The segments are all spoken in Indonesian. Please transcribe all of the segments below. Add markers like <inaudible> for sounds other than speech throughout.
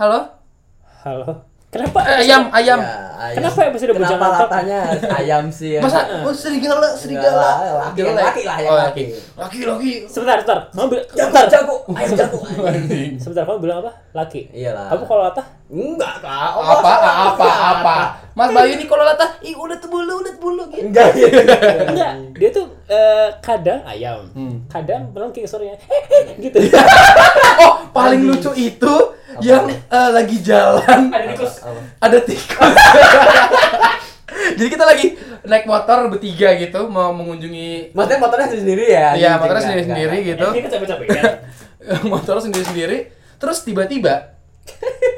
Halo? Halo. Kenapa? Eh, ayam, ayam. Ya, ayam. Kenapa ya masih ada bujang Kenapa ayam sih? ya? Masa oh, serigala, serigala. Serigala, laki, laki lah, yang Oh, laki. Laki, laki. Sebentar, sebentar. Kamu bil- Jago, sebentar. jago, ayam jago. <laughs> Sebentar, kamu bilang apa? Laki. Iyalah. Kamu kalau latah? Enggak, Kak. Oh, Apa, salah. apa, apa? Mas Bayu ini kalau latah, ih ulet bulu, ulet bulu gitu. Enggak gitu. Enggak. Dia tuh eh, kadang ayam. Hmm. Kadang melengking suaranya. <laughs> gitu. <laughs> Oh, paling lucu itu yang eh, lagi jalan Ada tikus. Ada tikus. <laughs> Jadi kita lagi naik motor bertiga gitu mau mengunjungi Maksudnya motornya sendiri ya? Iya, motornya enggak, sendiri-sendiri enggak. gitu. <laughs> Motor sendiri-sendiri. Terus tiba-tiba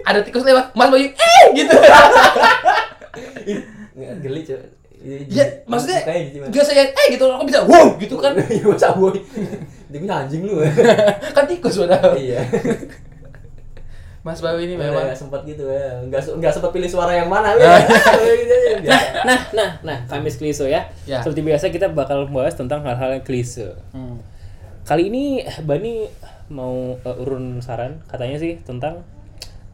ada tikus lewat, Mas Bayu, eh gitu. <laughs> Geli, cuy. Ya, maksudnya Kayak gitu, Mas. biasa ya, eh gitu, aku bisa, wow gitu kan. Iya, masa boy. Dia punya anjing lu. kan tikus padahal. Iya. Mas Bayu ini Memang memang enggak sempat gitu ya. Enggak enggak sempat pilih suara yang mana. Nah. Gitu aja, biasa. Nah, nah, nah, Kamis Kliso ya. Ya. Seperti biasa kita bakal membahas tentang hal-hal yang klise. Hmm. Kali ini Bani mau uh, urun saran katanya sih tentang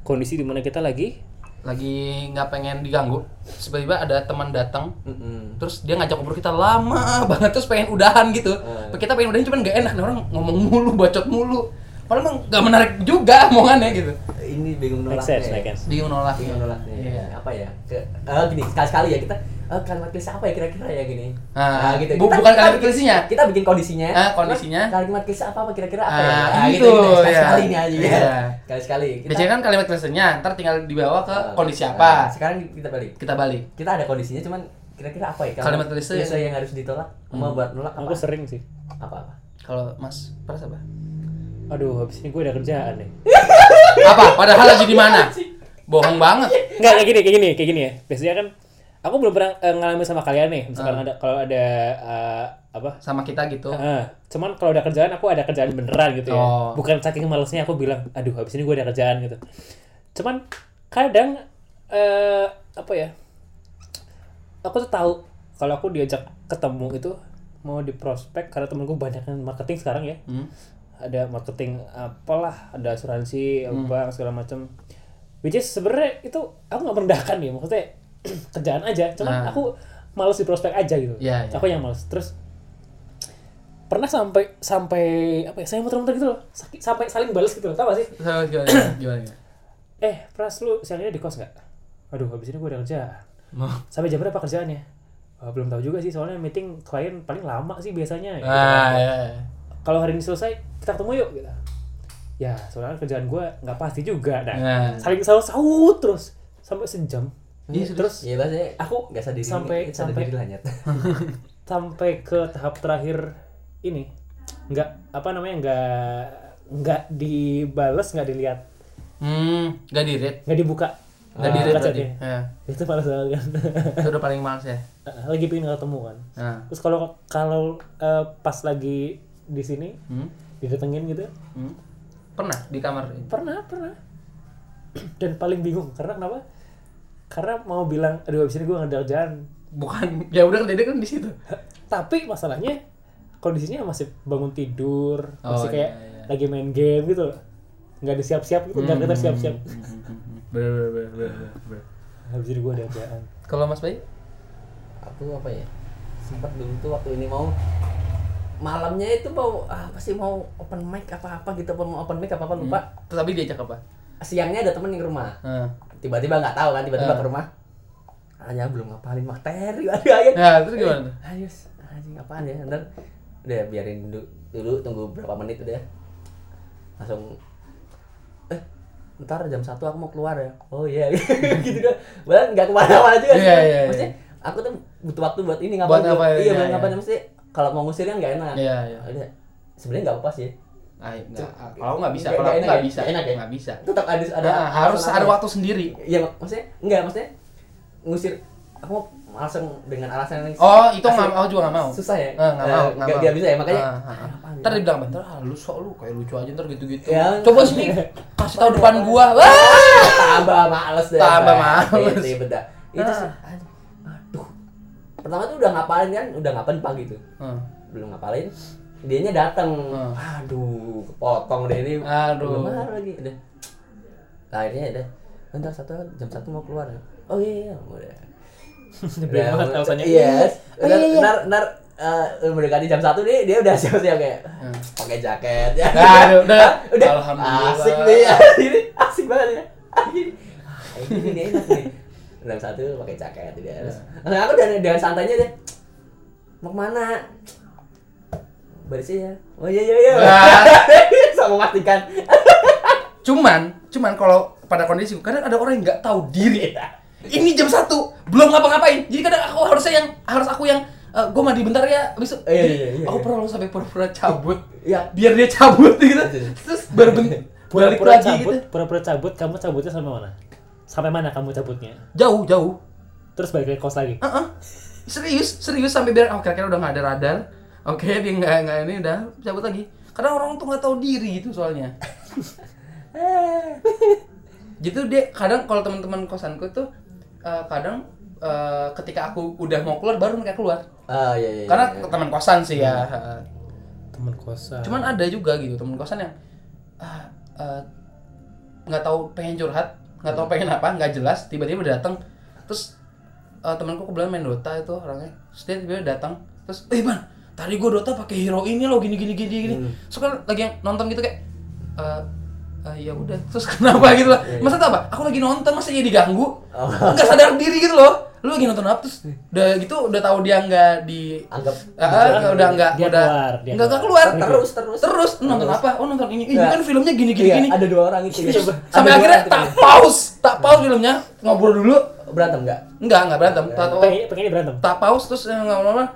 kondisi di mana kita lagi lagi nggak pengen diganggu. Tiba-tiba ada teman datang, Mm-mm. terus dia ngajak ngobrol kita lama banget terus pengen udahan gitu. Hmm. Kita pengen udahan cuman nggak enak, nih orang ngomong mulu, bacot mulu. Padahal emang nggak menarik juga omongannya gitu. Ini bingung nolaknya. sense, make sense. Bingung nolak. Bingung nolaknya. Iya. Apa ya? Ke, eh, gini, sekali-sekali ya kita eh, kalimat klise apa ya kira-kira ya gini. Ah, gitu. bu- bukan kalimat bikin- klisinya. Kita bikin kondisinya. Ah, kondisinya. Kalimat klise apa apa kira-kira apa Ah, ya? gitu, Sekali-sekali ya. nih aja ya. Iya. Sekali-sekali. Kita- Biasanya kan kalimat klisenya, ntar tinggal dibawa ke Ah, kondisi ah, apa. Sekarang kita balik. Kita balik. Kita ada kondisinya cuman kira-kira apa ya? Kalimat klise yang- yang harus ditolak sama buat nolak apa? Aku sering sih. Apa-apa? Kalau Mas Pras apa? Aduh, habis ini gue ada kerjaan nih. Apa? Padahal lagi di mana? Bohong banget. Enggak kayak gini, kayak gini, kayak gini ya. Biasanya kan aku belum pernah eh, ngalamin sama kalian nih. Misalkan Ah. ada kalau ada eh, apa? Sama kita gitu. Ah, cuman kalau ada kerjaan aku ada kerjaan beneran gitu ya. Oh. Bukan saking malesnya aku bilang, aduh habis ini gue ada kerjaan gitu. Cuman kadang eh apa ya? Aku tuh tahu kalau aku diajak ketemu itu mau di prospek karena temenku banyak yang marketing sekarang ya. Hmm. Ada marketing apalah, ada asuransi, Hmm. bank segala macam. Which is sebenarnya itu aku nggak merendahkan ya, maksudnya <clears throat> kerjaan aja. Cuman Nah. aku males di prospek aja gitu. Iya. Aku yang males. Terus pernah sampai sampai apa ya saya muter-muter gitu loh Sakit- sampai saling balas gitu loh tau gak sih gimana, gimana, gimana? <clears throat> eh pras lu siang ini di kos nggak aduh habis ini gue ada kerjaan Mau? sampai jam berapa kerjaannya Wah, belum tahu juga sih soalnya meeting klien paling lama sih biasanya gitu. Ah, ya. ya. Kalau hari ini selesai kita ketemu yuk gitu ya soalnya kerjaan gue nggak pasti juga nah Nah. saling saut saut terus sampai sejam Iya, terus Iya bahasanya Aku nggak sadar sampai- nggak sampai- diri <laughs> sampai ke tahap terakhir ini nggak apa namanya nggak nggak dibales nggak dilihat Hmm, gak di rate. nggak dibuka Gak Ah, di chatnya. Ya. itu malas banget kan Itu udah paling males ya. <laughs> lagi pengen ketemu kan Nah. terus kalau kalau eh, pas lagi di sini Hmm. didatengin gitu Hmm. Pernah di kamar pernah pernah dan paling bingung karena kenapa karena mau bilang aduh abis ini gue nggak ada kerjaan bukan <laughs> ya udah dia kan di situ. <laughs> tapi masalahnya kondisinya masih bangun tidur Oh, masih kayak iya, iya. lagi main game gitu nggak ada siap-siap gitu nggak kita siap-siap <laughs> Bener, bener, bener, bener, bener. habis ini gue ada kerjaan Kalau Mas Bayu? Aku apa ya? Sempat dulu tuh waktu ini mau malamnya itu mau apa sih mau open mic apa apa gitu apa mau open mic apa apa lupa. Terus tapi diajak apa? Siangnya ada temen yang ke rumah. Nah. Tiba-tiba nggak tahu kan tiba-tiba Ah. ke rumah. Hanya belum ngapalin materi. Ya, <laughs> terus gimana tuh? Ayo, anjing apaan ya? Ntar udah biarin dulu, dulu tunggu berapa menit udah. Langsung eh ntar jam satu aku mau keluar ya. Oh iya <laughs> gitu kan. Bahkan nggak ke mana-mana juga. sih. Iya, iya, iya. Maksudnya aku tuh butuh waktu buat ini Buat ngapain? ngapain, Iya, iya, buat iya. ngapain mesti kalau mau ngusir kan nggak enak. Iya, iya. Sebenarnya nggak apa sih. Ah, enggak. Kalau nggak bisa, Nggak- kalau nggak nggak ya? bisa, Nggak enak ya? nggak bisa. Tetap ada ada Nah, harus ada waktu sendiri. Iya, mak- maksudnya enggak, maksudnya ngusir aku mau langsung dengan alasan yang Oh, itu nggak mau juga nggak mau. Susah ya? Eh, nggak mau, Eh, nggak nggak mau. nggak bisa ya, makanya Ah, ah, ah. Ntar ya? dia bilang, bentar, ah, lu sok lu kayak lucu aja ntar gitu-gitu. Ya. Coba sini, kasih tahu depan gua. Wah. tambah males deh. Tambah males. Itu beda. Itu Ah. sih. Pertama tuh udah ngapalin kan, udah ngapalin pagi tuh. Hmm. Belum ngapalin. Dianya datang. Hmm. Aduh, kepotong deh ini. Aduh. Marah lagi. Udah. Nah, akhirnya udah bentar satu jam satu mau keluar oh iya iya udah <laughs> Nyebelin banget alasannya. Yes. Oh, iya, iya. ntar, ntar eh, mendekati jam satu nih dia udah <laughs> siap-siap kayak Hmm. pakai jaket ya. Aduh, <laughs> udah. udah. Alhamdulillah. Asik nih. Ini asik banget ya. Ini Ah, ini nih enak nih. Jam satu pakai jaket dia. Terus nah, aku dengan, dengan santainya deh. Mau ke mana? Bersih ya. Oh iya iya iya. Wah. <laughs> Sama memastikan. <laughs> Cuman, cuman kalau pada kondisi kadang ada orang yang nggak tahu diri. Ini jam satu, belum ngapa-ngapain. Jadi kadang aku harusnya yang harus aku yang gue mandi bentar ya, habis itu Iya, jadi iya, iya, aku iya. pernah lo sampai pura-pura cabut, Iya. biar dia cabut <laughs> gitu, terus baru balik Pura-pura lagi cabut, gitu. pura-pura cabut, kamu cabutnya sampai mana? Sampai mana kamu cabutnya? Jauh, jauh. Terus balik ke kos lagi. Heeh. Serius, serius sampai biar oh kira-kira udah nggak ada radar. Oke, <laughs> dia nggak nggak ini udah cabut lagi. Karena orang tuh nggak tahu diri <laughs> gitu soalnya. gitu dia kadang kalau teman-teman kosanku tuh eh, kadang eh, ketika aku udah mau keluar baru mereka keluar. Ah iya iya. Karena iya. teman kosan sih ya. heeh. Temen kosan. Cuman ada juga gitu teman kosan yang ah, eh, nggak tahu pengen curhat, nggak tahu pengen apa, nggak jelas, tiba-tiba datang, terus eh, temanku kebetulan main Dota itu orangnya, terus dia tiba-tiba datang, terus, eh ban, tadi gue Dota pakai hero ini loh, gini gini gini gini, Hmm. so kan lagi yang nonton gitu kayak, eh eh, ya udah, terus <laughs> kenapa gitu lah, Iya, iya. masa tuh apa? Aku lagi nonton masa jadi diganggu, Oh. nggak sadar diri gitu loh, lu lagi nonton apa terus, udah gitu udah tahu dia nggak di anggap Ah, ah, udah enggak Dia udah keluar, dia enggak enggak keluar. keluar. Terus terus. Terus nonton apa? Oh nonton ini. Ini Iya. kan filmnya gini gini Iya, gini. ada dua orang itu. Terus Ada sampai akhirnya tak pause tak pause filmnya. Ngobrol dulu. Berantem enggak enggak enggak berantem. Tak pengen, pengen berantem. tak pause terus eh, ngobrol eh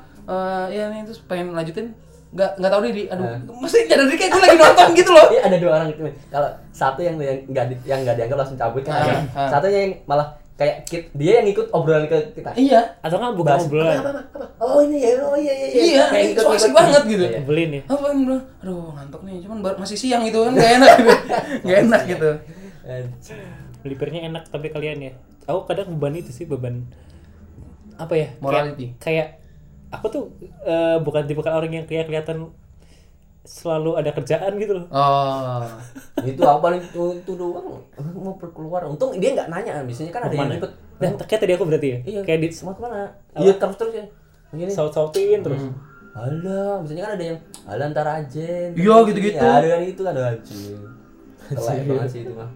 ya nih terus pengen lanjutin. Enggak enggak tahu diri. Aduh Nah. mesti nyadar diri kayak gue lagi nonton gitu loh. Iya ada dua orang itu. Kalau satu yang yang nggak di, yang nggak dianggap langsung cabut kan. Ah, ada. ah. Satunya yang malah kayak kit- dia yang ikut obrolan ke kita. iya Atau kan bukan Bahas, obrolan. apa, apa, apa? Oh ini ya, oh iya iya Iya, Kayak ini so asik banget gitu. Iya. Nyebelin ya. apa yang bilang aduh ngantuk nih cuman baru- masih siang gitu kan nggak enak gitu <laughs> nggak enak gitu Anjir. Melipirnya enak tapi kalian ya. Aku kadang beban itu sih beban apa ya? kayak- Morality. Kayak, aku tuh eh, bukan tipe orang yang kayak kelihatan selalu ada kerjaan gitu loh. oh itu aku paling itu, itu doang mau keluar untung dia nggak nanya biasanya kan ada yang ikut Nah, kayak tadi aku berarti ya. iya Kayak di mau ke mana Apa? iya terus terus ya gini saut-sautin terus. Hmm. Alah, biasanya kan ada yang alah ntar aja. Iya, aja." gitu-gitu. Ya, ada kan itu kan anjing. <laughs> Kelek banget sih itu mah.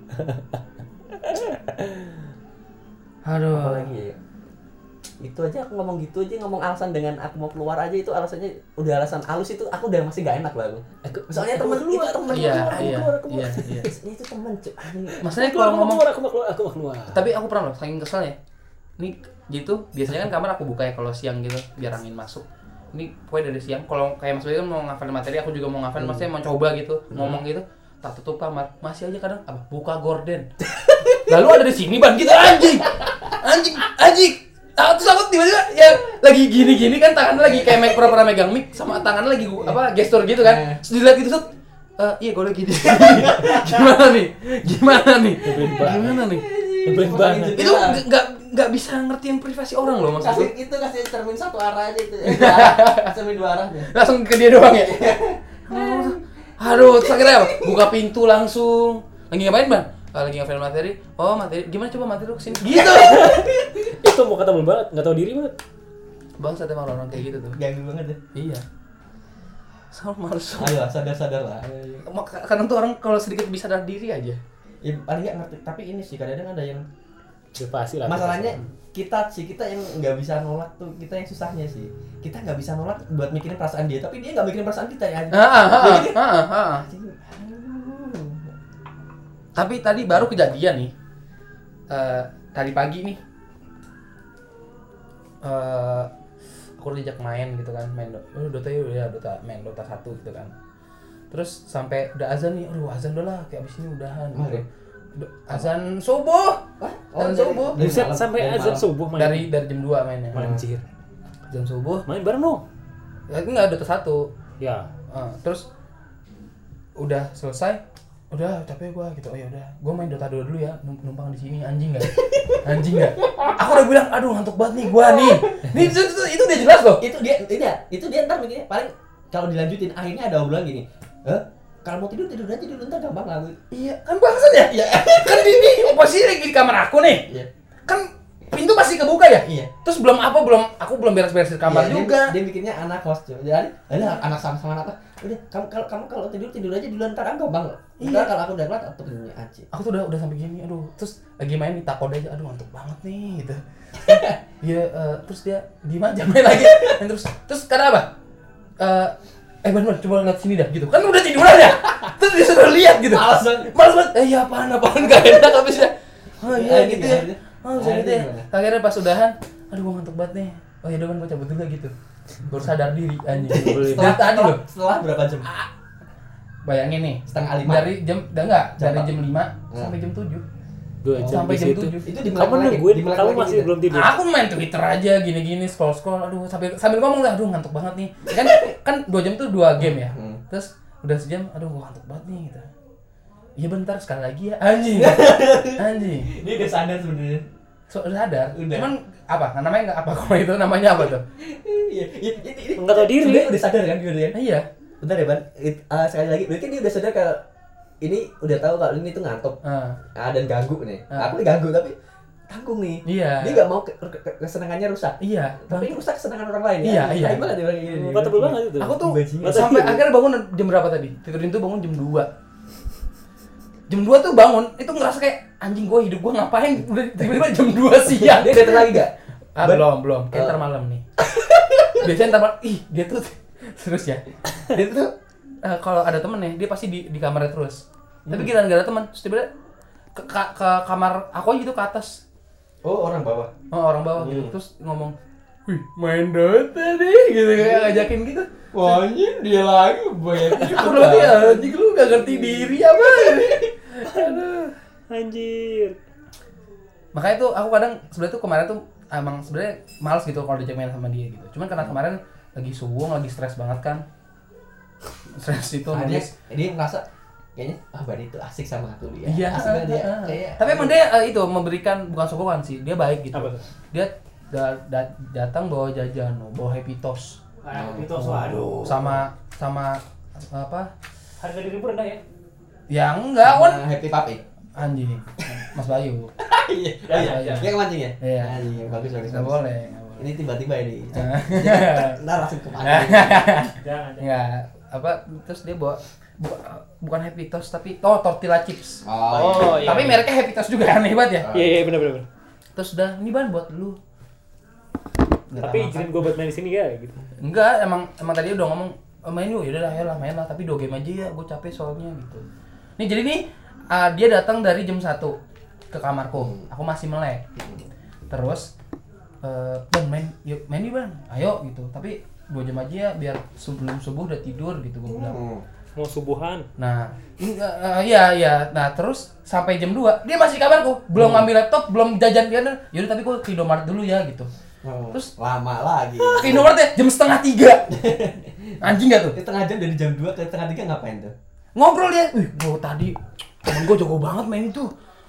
aduh Apalagi ya? Itu aja aku ngomong gitu aja ngomong alasan dengan aku mau keluar aja itu alasannya udah alasan halus itu aku udah masih gak enak lah aku. Aku, Soalnya aku temen keluar. itu temen Iya, keluar, aku iya, keluar, aku keluar. iya, iya. <laughs> Ini itu temen cuy. Maksudnya Aku kalau ngomong keluar, aku mau keluar, aku mau keluar. tapi aku pernah loh saking kesel ya ini gitu biasanya kan kamar aku buka ya kalau siang gitu biar angin masuk ini pokoknya dari siang kalau kayak mas Bayu kan mau ngafalin materi aku juga mau ngafalin maksudnya mau coba gitu ngomong gitu tak tutup kamar masih aja kadang apa buka gorden <laughs> lalu ada di sini ban gitu anjing anjing anjing Ah, terus aku tiba-tiba ya lagi gini-gini kan tangannya lagi kayak make pura-pura megang mic sama tangannya lagi gua- apa gestur gitu kan. Terus dilihat gitu set. "Eh, iya gue lagi gini gimana nih? Gimana nih? Gimana nih? Nyebelin banget. itu nggak- nggak bisa ngertiin privasi orang loh maksud kasih itu kasih cermin satu arah aja itu. Eh, dua arah. cermin dua arah. langsung ke dia doang ya? Aduh terus akhirnya apa? buka pintu langsung. Lagi ngapain bang Lagi ngafalin materi oh materi gimana coba materi lu ke sini <laughs> gitu Itu mau kata banget, nggak tahu diri banget. bang saya orang orang kayak gitu tuh Ganggu banget ya. iya sama males Ayo sadar-sadar lah. Mak- kadang tuh orang kalau sedikit bisa sadar diri aja Ya, paling nggak ngerti. Tapi ini sih kadang-kadang ada yang Ya pasti lah. masalahnya kita sih kita yang nggak bisa nolak tuh kita yang susahnya sih kita nggak bisa nolak buat mikirin perasaan dia tapi dia nggak mikirin perasaan kita ya ah, ah, ah, Jadi, tapi tadi baru kejadian nih Eh, tadi pagi nih eh aku diajak main gitu kan main do- oh, Dota ya Dota main Dota satu gitu kan terus sampai udah azan nih aduh azan udah lah kayak abis ini udahan gitu. Maghrib? Udah- azan subuh Wah, Azan dari- subuh. dari Buset, malam, sampai dari azan malam. subuh main. dari dari jam 2 mainnya Anjir. jam subuh Main bareng dong. ya enggak Dota satu Ya. Ah, terus udah selesai udah capek gua gitu. Oh ya udah gua main Dota 2 dulu ya num- numpang di sini anjing nggak? <laughs> Anjing nggak? Aku udah bilang aduh ngantuk banget nih gua nih. Nih itu, itu, itu udah jelas loh. Itu dia itu dia itu dia ntar mikirnya paling kalau dilanjutin akhirnya ada obrolan gini eh kalau mau tidur tidur aja dulu ntar gampang lah iya kan bangsat ya? Ya <laughs> kan di, di, nih. Iya. Kan pintu masih kebuka ya? Iya. Terus belum apa belum aku belum beres-beres kamar Iya, dia- juga. Dia, bikinnya anak kos cuy. Jadi, ada anak sama-sama anak? Udah, kamu kalau kamu kalau tidur tidur aja duluan ntar aku bang. Ntar kalau aku udah kelar aku punya aja. aku tuh udah udah sampai gini aduh terus lagi main di takode aja aduh ngantuk banget nih gitu <laughs> Iya eh, terus dia diem aja main lagi Dan terus terus karena apa Eh, eh Ban Ban coba ngeliat sini dah gitu kan udah tiduran ya terus dia sudah lihat gitu Males banget. males banget eh ya apaan apaan gak enak habis ya oh iya gitu ya akhirnya. Oh bisa gitu ya Akhirnya gimana? akhirnya pas udahan aduh gua ngantuk banget nih oh ya Ban gua cabut dulu gitu baru sadar diri anjing Setelah, tadi loh setelah berapa jam? bayangin nih Setengah lima. dari jam udah enggak Jam dari jam 5 Hmm. sampai jam 7 Dua jam sampai di jam. 7 Itu di Kamu nungguin, kamu masih belum tidur. Aku main Twitter aja gini-gini scroll scroll aduh sambil sambil ngomong lah aduh ngantuk banget nih. Kan kan dua jam tuh dua game ya. Hmm. Terus udah sejam aduh gua ngantuk banget nih gitu. Iya bentar sekali lagi ya anjing. <laughs> anjing. Ini udah sadar sebenarnya. So, udah sadar. Udah. Cuman apa? Namanya enggak apa kalau itu namanya apa tuh? Iya, iya, ini- ini- Nggak tahu diri. Udah sadar kan udah ya? Iya. Bentar ya, Ban. It- ah, sekali lagi, berarti dia udah sadar kalau ini udah tahu kalau ini tuh ngantuk. Ah. Ah, dan ganggu nih. Ah. Aku diganggu tapi tanggung nih. Iya. Dia gak mau ke- ke- kesenangannya rusak. Iya. Tapi ini rusak kesenangan orang lain. Iya, ya. iya. Banget dia. Muka tebel banget itu. Aku tuh Bajingan. sampai akhirnya bangun jam berapa tadi? Tidurin tuh bangun jam 2 Jam 2 tuh bangun, itu ngerasa kayak anjing gua hidup gua ngapain? Udah tiba-tiba jam 2 siang. Dia datang lagi gak? Ah, belum, belum. Kayak ntar malam nih. <laughs> Biasanya ntar malam, ih dia tuh <laughs> terus ya. Dia tuh eh, kalau ada temen ya, dia pasti di, di kamarnya terus. Tapi giliran gak ada teman, tiba ke, ke, ke kamar aku aja gitu ke atas. Oh, orang bawah. Oh, orang bawah gitu. Hmm. Terus ngomong, wih main Dota nih, gitu kayak ngajakin gitu. Wah, anjing dia lagi banyak. <laughs> Aku udah ya, anjing lu gak ngerti diri apa? Aduh. Anjir. Makanya tuh aku kadang sebenarnya tuh kemarin tuh emang sebenarnya males gitu kalau diajak main sama dia gitu. Cuman karena kemarin lagi subuh, lagi stres banget kan. Stres itu Nah, dia, dia merasa kayaknya ah Bani itu asik sama aku dia. Iya, asik banget dia. ah, ah. Kayak Tapi emang dia eh, itu memberikan bukan sokongan sih, dia baik gitu. Apa tuh? Dia da- da- datang bawa jajan, bawa happy toast Ah, itu waduh. sama sama apa? Harga diri rendah ya? Ya enggak, Wan. sama happy papi. Anjing. Mas Bayu. <laughs> Iya, Ya, iya, ya. Dia kemancing ya? Iya. Anjing, bagus bagus. Enggak bagus. boleh, nggak boleh. Ini tiba-tiba ini. <laughs> <laughs> Ntar langsung. Jangan. jangan. Enggak, apa terus dia bawa bukan bukan happy toast tapi oh tortilla chips. Oh, Oh, iya. Tapi mereknya happy toast juga aneh banget ya. Iya iya benar benar. Terus udah ini ban buat lu. Nggak Tapi izinin gue buat main di sini ya gitu. enggak emang emang tadi udah ngomong "Eh, main yuk yaudah lah ya lah main lah tapi dua game aja ya gue capek soalnya gitu. Nih jadi nih ah, dia datang dari jam 1 ke kamarku. Hmm. Aku masih melek. Terus eh ban main yuk main nih ban ayo gitu tapi dua jam aja ya biar sebelum subuh udah tidur gitu gue bilang Hmm. Mau subuhan. Nah, ini, eh, iya iya. Nah, terus sampai jam 2 dia masih kabarku, belum ngambil laptop, belum jajan dia. Yaudah tapi gue ke Indomaret dulu ya gitu. Oh, Terus- lama lagi. Ke Indomaret ya jam setengah tiga. <laughs> Anjing gak tuh? Ini tengah jam dari jam 2 ke tengah 3 ngapain tuh? Ngobrol dia. Wih, gue tadi temen gue jago banget main itu.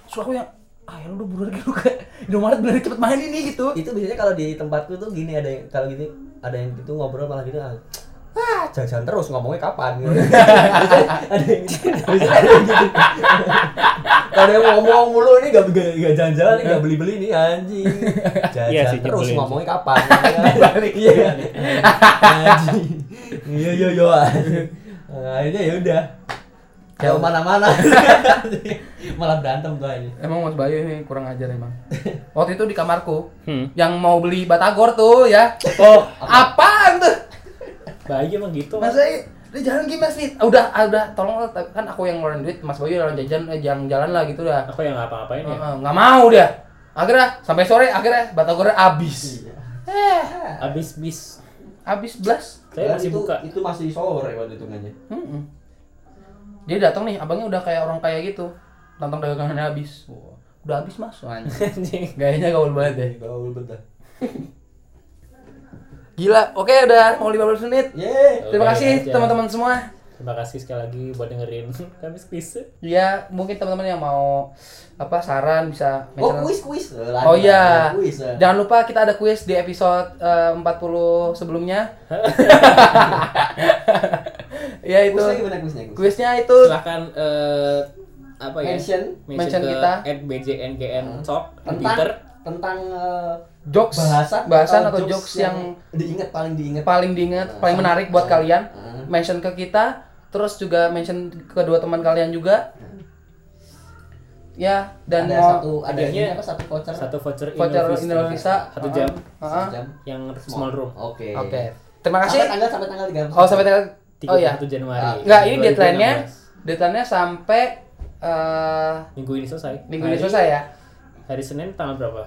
Terus aku yang ah ya lu udah buruan gitu <laughs> ke Indomaret bener cepet main ini gitu. Itu biasanya kalau di tempatku tuh gini ada yang kalau gitu ada yang gitu ngobrol malah gitu ah ah jajan terus ngomongnya kapan <laughs> gitu. Ada yang gitu. Ada yang gitu. <laughs> Kalau yang ngomong mulu ini gak, gak, gak jalan-jalan nih gak beli-beli nih anjing. Jajan Iya sih, terus nyebelin ngomongnya kapan. Iya. Anjing. Iya iya iya. anjing. Nah, akhirnya ya udah. Kayak mana-mana. <laughs> Malah berantem tuh aja. Emang Mas Bayu ini kurang ajar emang. <laughs> Waktu itu di kamarku, Hmm. yang mau beli batagor tuh ya. Oh, <laughs> Apaan tuh? bayi emang gitu. Mas Bayu, dia jalan gimana sih? Ah, Udah, ah, udah, tolong kan aku yang ngeluarin duit, Mas Bayu yang jajan, eh, jangan jalan lah gitu dah. Aku yang ngapa-ngapain ya? Heeh, nggak mau dia. Akhirnya sampai sore akhirnya batagornya habis. Eh, Abis bis. habis blas. Saya masih itu, buka. Itu masih sore waktu hitungannya. Mm-mm. Dia datang nih, abangnya udah kayak orang kaya gitu. Tantang dagangannya habis. Wah, udah habis mas. Anjing. Anjing. Gayanya gaul banget deh. Gaul betul. Gila, oke udah mau 15 menit. Yeay. Terima Oke, kasih teman-teman semua. Terima kasih sekali lagi buat dengerin <laughs> kami klise. Ya, mungkin teman-teman yang mau apa saran bisa Oh, kuis kuis. Oh iya. Kuis. eh. Jangan lupa kita ada kuis di episode eh, 40 sebelumnya. <laughs> ya itu. Kuisnya gimana kuisnya? Kuis. Kuisnya itu Silahkan eh, apa ya? Mention. Mention ke kita. @bjngn talk di tentang Twitter. tentang eh, Jokes, bahasan bahasan atau jokes yang diingat paling diingat paling diingat, Nah, paling menarik buat uh, kalian. uh. Mention ke kita, terus juga mention kedua teman kalian juga. Ya, dan ada mau satu ada hadiahnya ini apa satu voucher Satu voucher voucher. Indonesia satu jam Heeh. jam yang small room. oke Oke. Terima kasih. sampai tanggal sampai tanggal 30 Oh, sampai tanggal Oh iya. 31 Januari. Ah, Enggak, ini 2016. deadline-nya deadline-nya sampai eh Minggu ini selesai. minggu ini Hari- selesai ya. Hari Senin tanggal berapa?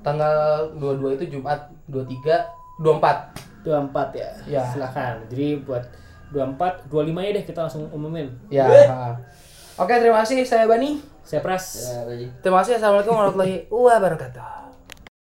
Tanggal 22 itu Jumat, 23, 24. 24 ya. Ya. Silakan. Jadi buat 24, 25 ya deh kita langsung umumin. Ya. Oke, terima kasih saya Bani. Saya Pras. Ya. Terima kasih. Assalamualaikum warahmatullahi wabarakatuh.